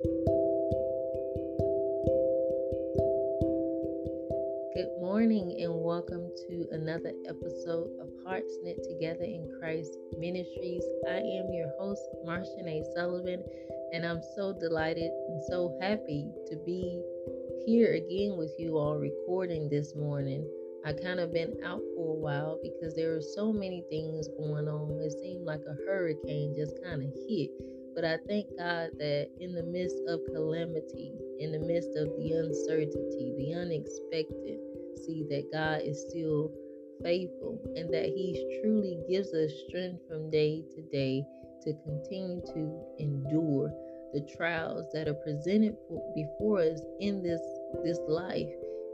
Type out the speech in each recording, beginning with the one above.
Good morning and welcome to another episode of Hearts Knit Together in Christ Ministries. I am your host, Marsha A. Sullivan, and I'm so delighted and so happy to be here again with you all recording this morning. I kind of been out for a while because there were so many things going on. It seemed like a hurricane just kind of hit. But I thank God that in the midst of calamity, in the midst of the uncertainty, the unexpected, see that God is still faithful and that He truly gives us strength from day to day to continue to endure the trials that are presented before us in this this life.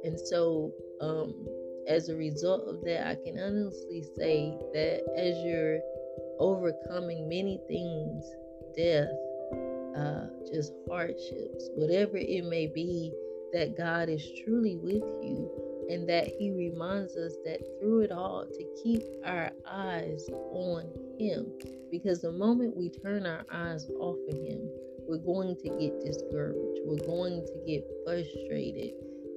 And so, um, as a result of that, I can honestly say that as you're overcoming many things, death, uh, just hardships, whatever it may be, that God is truly with you and that He reminds us that through it all to keep our eyes on Him. Because the moment we turn our eyes off of Him, we're going to get discouraged, we're going to get frustrated.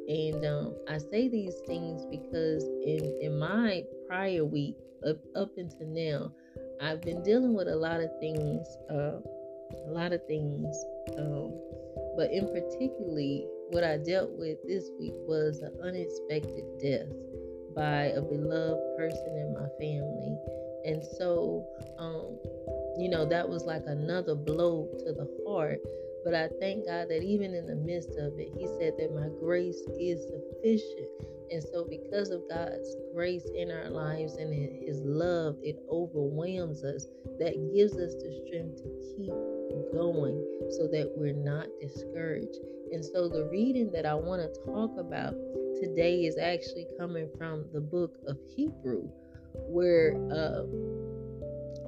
And um, I say these things because in, in my prior week, up, up until now, I've been dealing with a lot of things, uh, a lot of things, um, but in particularly what I dealt with this week was an unexpected death by a beloved person in my family. And so, um, you know, that was like another blow to the heart. But I thank God that even in the midst of it, He said that my grace is sufficient. And so, because of God's grace in our lives and His love, it overwhelms us. That gives us the strength to keep going so that we're not discouraged. And so, the reading that I want to talk about today is actually coming from the book of Hebrew, where uh,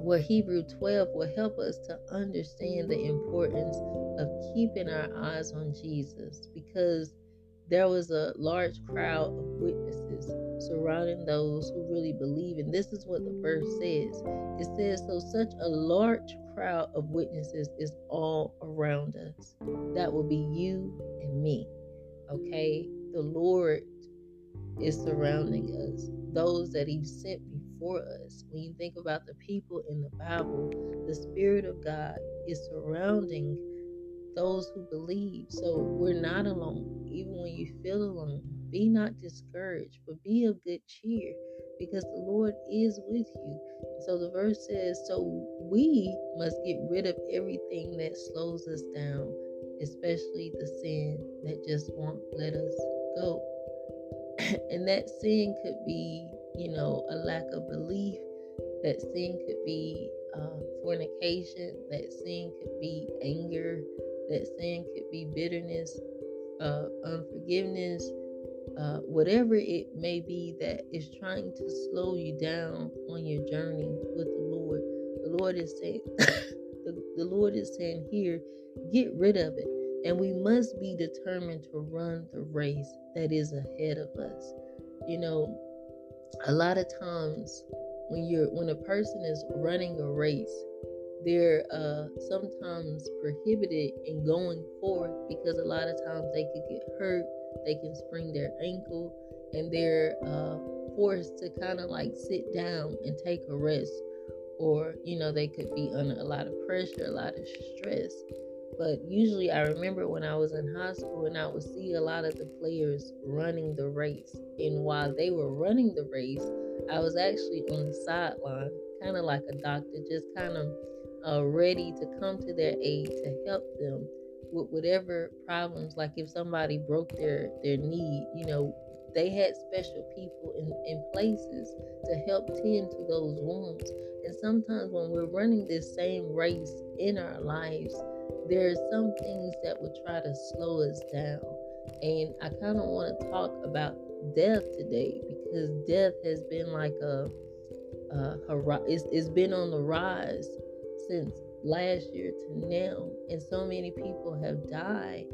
where Hebrew 12 will help us to understand the importance of keeping our eyes on Jesus because there was a large crowd of witnesses surrounding those who really believe. And this is what the verse says it says, So such a large crowd of witnesses is all around us. That will be you and me. Okay? The Lord is surrounding us, those that He sent before us. When you think about the people in the Bible, the Spirit of God is surrounding those who believe. So we're not alone. Even when you feel alone, be not discouraged, but be of good cheer because the Lord is with you. So the verse says, So we must get rid of everything that slows us down, especially the sin that just won't let us go. and that sin could be, you know, a lack of belief. That sin could be uh, fornication. That sin could be anger. That sin could be bitterness, uh, unforgiveness, uh, whatever it may be that is trying to slow you down on your journey with the Lord. The Lord is saying, the, the Lord is saying here, get rid of it. And we must be determined to run the race that is ahead of us. You know, a lot of times when you're when a person is running a race, they're uh, sometimes prohibited in going forth because a lot of times they could get hurt, they can sprain their ankle, and they're uh, forced to kind of like sit down and take a rest, or you know they could be under a lot of pressure, a lot of stress. But usually, I remember when I was in high school and I would see a lot of the players running the race. And while they were running the race, I was actually on the sideline, kind of like a doctor, just kind of uh, ready to come to their aid to help them with whatever problems. Like if somebody broke their their knee, you know, they had special people in, in places to help tend to those wounds. And sometimes when we're running this same race in our lives, there are some things that will try to slow us down. And I kind of want to talk about death today because death has been like a, a it's, it's been on the rise since last year to now, and so many people have died.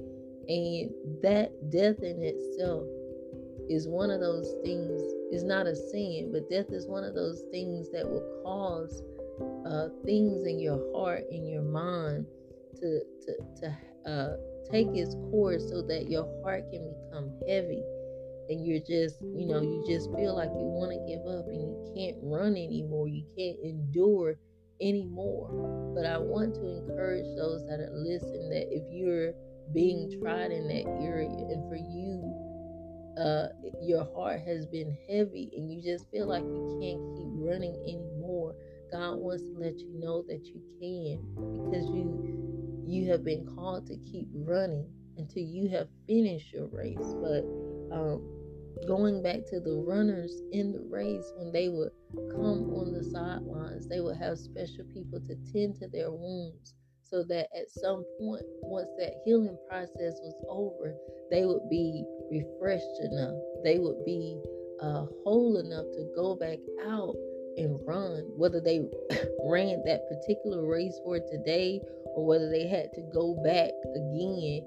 And that death in itself is one of those things, is not a sin, but death is one of those things that will cause uh, things in your heart, in your mind, to to to uh, take its course so that your heart can become heavy and you're just, you know, you just feel like you want to give up and you can't run anymore. You can't endure anymore. But I want to encourage those that are listening that if you're being tried in that area and for you uh, your heart has been heavy and you just feel like you can't keep running anymore god wants to let you know that you can because you you have been called to keep running until you have finished your race but um, going back to the runners in the race when they would come on the sidelines they would have special people to tend to their wounds so that at some point once that healing process was over they would be refreshed enough. They would be uh, whole enough to go back out and run whether they ran that particular race for today or whether they had to go back again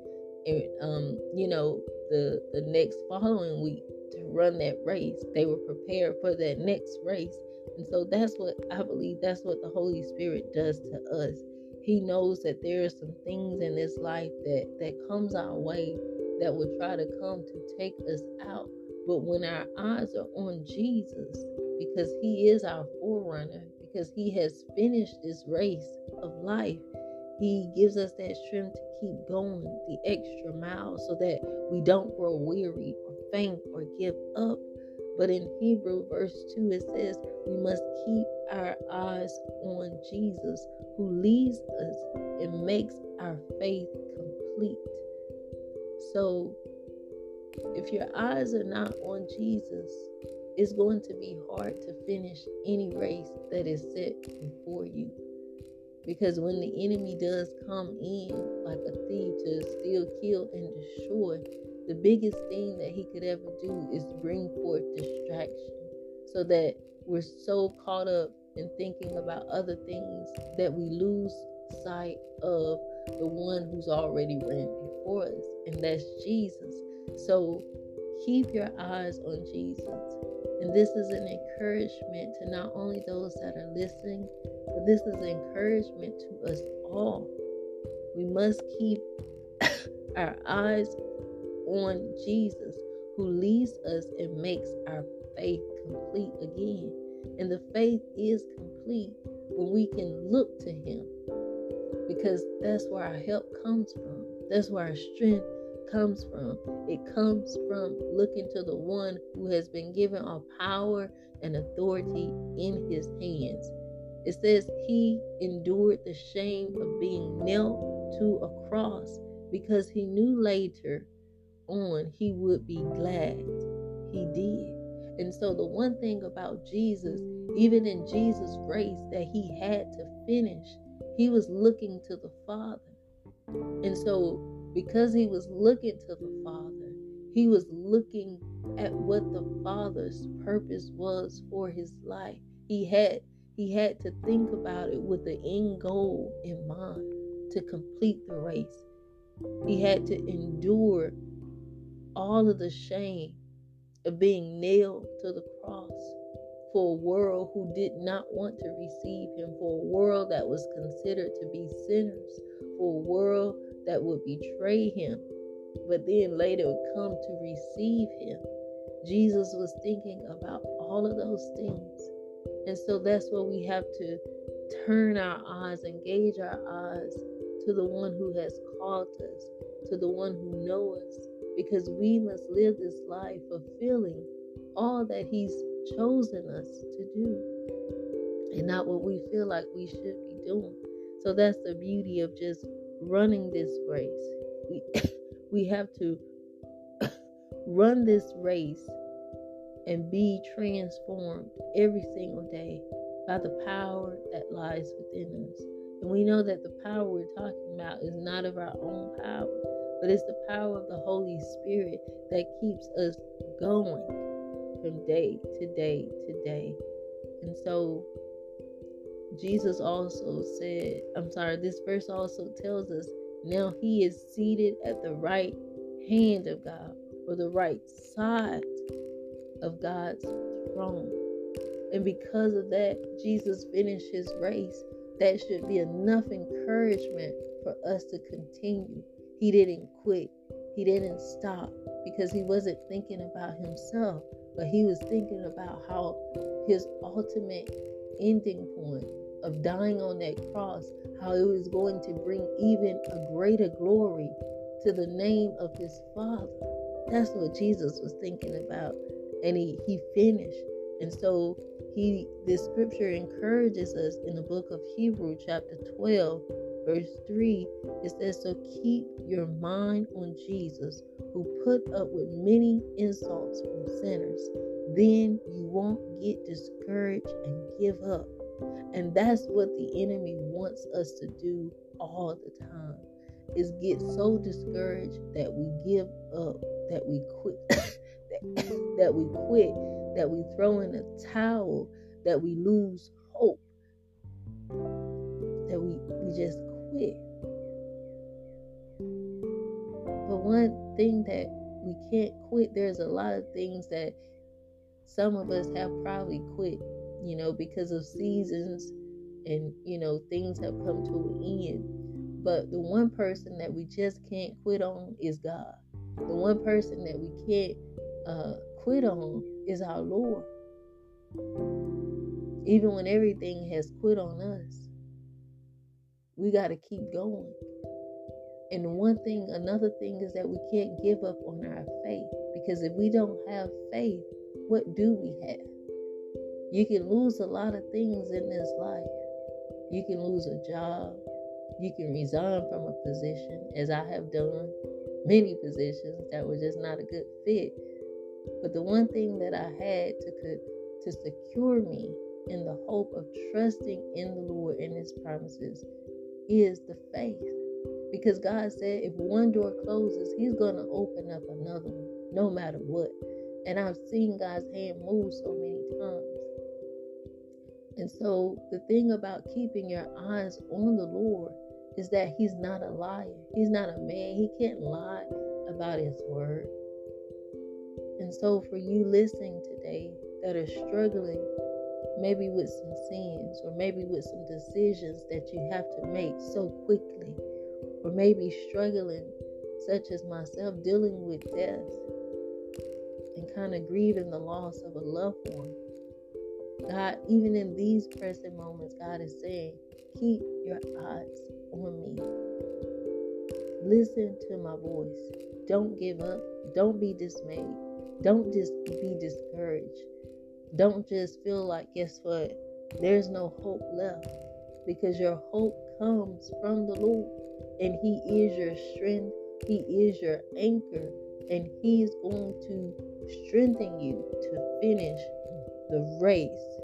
and um, you know the the next following week to run that race. They were prepared for that next race. And so that's what I believe that's what the Holy Spirit does to us. He knows that there are some things in this life that that comes our way that will try to come to take us out. But when our eyes are on Jesus, because he is our forerunner, because he has finished this race of life, he gives us that strength to keep going the extra mile so that we don't grow weary faint or give up. But in Hebrew verse 2, it says we must keep our eyes on Jesus, who leads us and makes our faith complete. So if your eyes are not on Jesus, it's going to be hard to finish any race that is set before you. Because when the enemy does come in like a thief to steal, kill, and destroy, the biggest thing that he could ever do is bring forth distraction so that we're so caught up in thinking about other things that we lose sight of the one who's already ran before us, and that's Jesus. So keep your eyes on Jesus. And this is an encouragement to not only those that are listening, but this is encouragement to us all. We must keep our eyes on Jesus, who leads us and makes our faith complete again. And the faith is complete when we can look to Him, because that's where our help comes from. That's where our strength comes from. It comes from looking to the one who has been given all power and authority in his hands. It says he endured the shame of being nailed to a cross because he knew later on he would be glad. He did. And so, the one thing about Jesus, even in Jesus' race that he had to finish, he was looking to the Father. And so, because he was looking to the Father, he was looking at what the Father's purpose was for his life. He had he had to think about it with the end goal in mind to complete the race. He had to endure all of the shame of being nailed to the cross for a world who did not want to receive him, for a world that was considered to be sinners, for a world that would betray him, but then later would come to receive him. Jesus was thinking about all of those things. And so that's where we have to turn our eyes, engage our eyes to the one who has called us, to the one who knows us, because we must live this life fulfilling all that he's chosen us to do and not what we feel like we should be doing. So that's the beauty of just running this race. We we have to run this race and be transformed every single day by the power that lies within us. And we know that the power we're talking about is not of our own power, but it's the power of the Holy Spirit that keeps us going from day to day to day. And so Jesus also said, I'm sorry, this verse also tells us now he is seated at the right hand of God or the right side of God's throne. And because of that, Jesus finished his race. That should be enough encouragement for us to continue. He didn't quit. He didn't stop because he wasn't thinking about himself, but he was thinking about how his ultimate ending point of dying on that cross, how it was going to bring even a greater glory to the name of his Father. That's what Jesus was thinking about. And he, he finished. And so he this scripture encourages us in the book of Hebrew, chapter 12, verse 3. It says, So keep your mind on Jesus, who put up with many insults from sinners. Then you won't get discouraged and give up. And that's what the enemy wants us to do all the time is get so discouraged that we give up, that we quit, that, we quit, that we throw in a towel, that we lose hope, that we, we just quit. But one thing that we can't quit, there's a lot of things that some of us have probably quit, you know, because of seasons and, you know, things have come to an end but the one person that we just can't quit on is God. The one person that we can't uh, quit on is our Lord. Even when everything has quit on us, we got to keep going. And one thing, another thing is that we can't give up on our faith because if we don't have faith, what do we have? You can lose a lot of things in this life. You can lose a job. You can resign from a position, as I have done many positions that were just not a good fit. But the one thing that I had to to secure me in the hope of trusting in the Lord and His promises is the faith. Because God said if one door closes, He's going to open up another one, no matter what. And I've seen God's hand move so many times. And so the thing about keeping your eyes on the Lord is that he's not a liar. He's not a man. He can't lie about his word. And so, for you listening today that are struggling, maybe with some sins, or maybe with some decisions that you have to make so quickly, or maybe struggling, such as myself, dealing with death and kind of grieving the loss of a loved one. God, even in these present moments, God is saying, keep your eyes on me. Listen to my voice. Don't give up. Don't be dismayed. Don't just be discouraged. Don't just feel like, guess what? There's no hope left because your hope comes from the Lord and He is your strength. He is your anchor and He is going to strengthen you to finish the race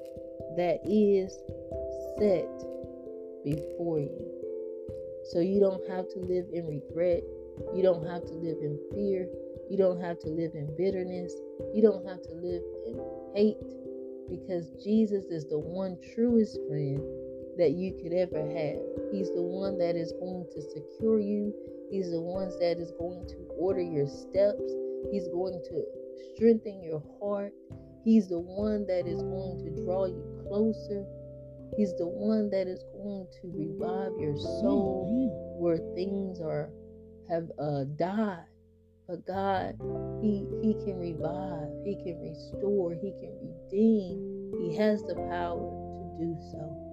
that is set before you. So you don't have to live in regret. You don't have to live in fear. You don't have to live in bitterness. You don't have to live in hate because Jesus is the one truest friend that you could ever have. He's the one that is going to secure you. He's the one that is going to order your steps. He's going to strengthen your heart. He's the one that is going to draw you closer. He's the one that is going to revive your soul where things are have uh, died. But God, He He can revive, He can restore, He can redeem. He has the power to do so.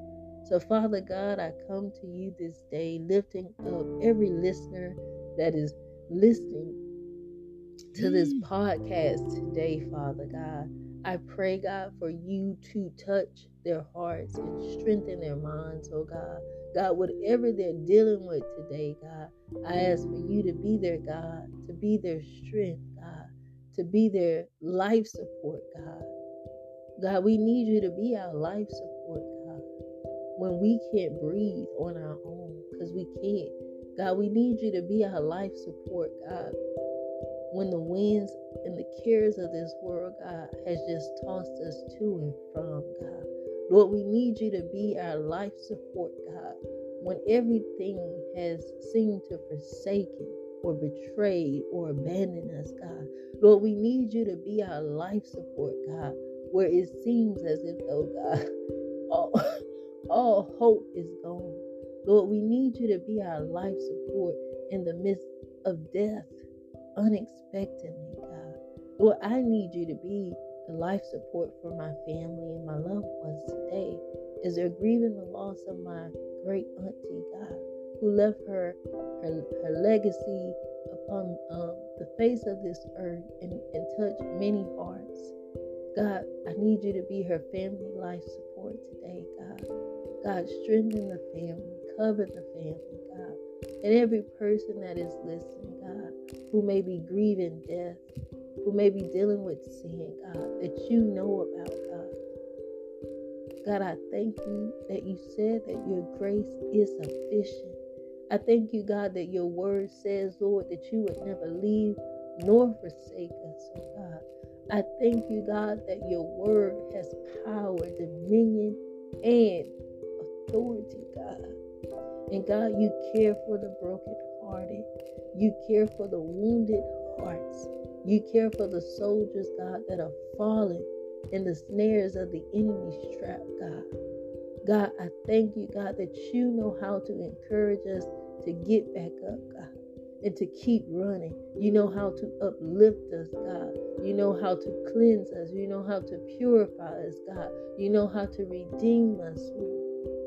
So, Father God, I come to you this day, lifting up every listener that is listening to this mm. podcast today, Father God. I pray, God, for you to touch their hearts and strengthen their minds, oh God. God, whatever they're dealing with today, God, I ask for you to be their God, to be their strength, God, to be their life support, God. God, we need you to be our life support, God. When we can't breathe on our own, because we can't. God, we need you to be our life support, God when the winds and the cares of this world, God, has just tossed us to and from, God. Lord, we need you to be our life support, God. When everything has seemed to forsaken or betrayed or abandoned us, God. Lord, we need you to be our life support, God, where it seems as if, oh God, all, all hope is gone. Lord, we need you to be our life support in the midst of death unexpectedly, God. Lord, I need you to be the life support for my family and my loved ones today as they're grieving the loss of my great auntie, God, who left her her, her legacy upon um, the face of this earth and, and touch many hearts. God, I need you to be her family life support today, God. God, strengthen the family, cover the family, God. And every person that is listening, God, who may be grieving death, who may be dealing with sin, God, that you know about, God. God, I thank you that you said that your grace is sufficient. I thank you, God, that your word says, Lord, that you would never leave nor forsake us, oh God. I thank you, God, that your word has power, dominion, and authority, God. And God, you care for the brokenhearted. You care for the wounded hearts. You care for the soldiers, God, that are fallen in the snares of the enemy's trap, God. God, I thank you, God, that you know how to encourage us to get back up, God, and to keep running. You know how to uplift us, God. You know how to cleanse us. You know how to purify us, God. You know how to redeem us,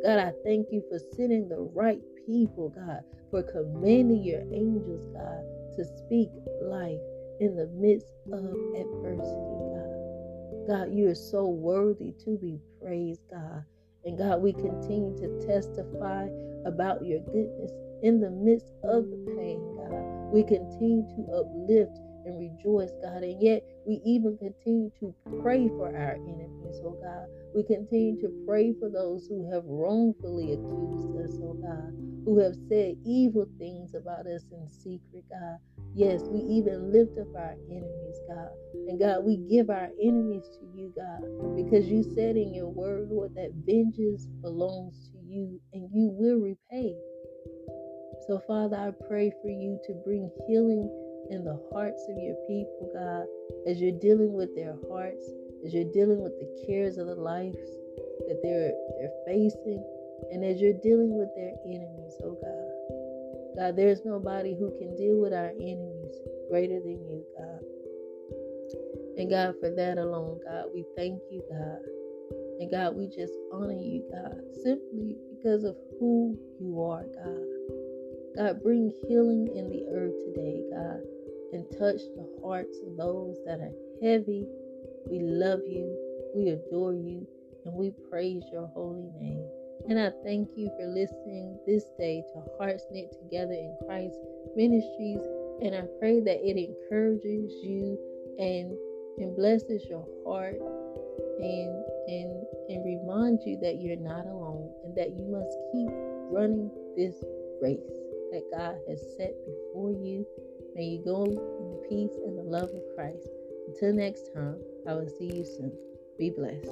God, I thank you for sending the right people, God, for commanding your angels, God, to speak life in the midst of adversity, God. God, you are so worthy to be praised, God. And God, we continue to testify about your goodness in the midst of the pain, God. We continue to uplift and rejoice, God. And yet we even continue to pray for our enemies, oh God. We continue to pray for those who have wrongfully accused us, oh God, who have said evil things about us in secret, God. Yes, we even lift up our enemies, God. And God, we give our enemies to you, God, because you said in your word, Lord, that vengeance belongs to you and you will repay. So, Father, I pray for you to bring healing in the hearts of your people, God, as you're dealing with their hearts, as you're dealing with the cares of the lives that they're they're facing, and as you're dealing with their enemies, oh God. God, there's nobody who can deal with our enemies greater than you, God. And God, for that alone, God, we thank you, God. And God, we just honor you, God, simply because of who you are, God. God, bring healing in the earth today, God and touch the hearts of those that are heavy. We love you, we adore you, and we praise your holy name. And I thank you for listening this day to Hearts Knit Together in Christ Ministries. And I pray that it encourages you and and blesses your heart and and and reminds you that you're not alone and that you must keep running this race that God has set before you May you go in the peace and the love of Christ. Until next time, I will see you soon. Be blessed.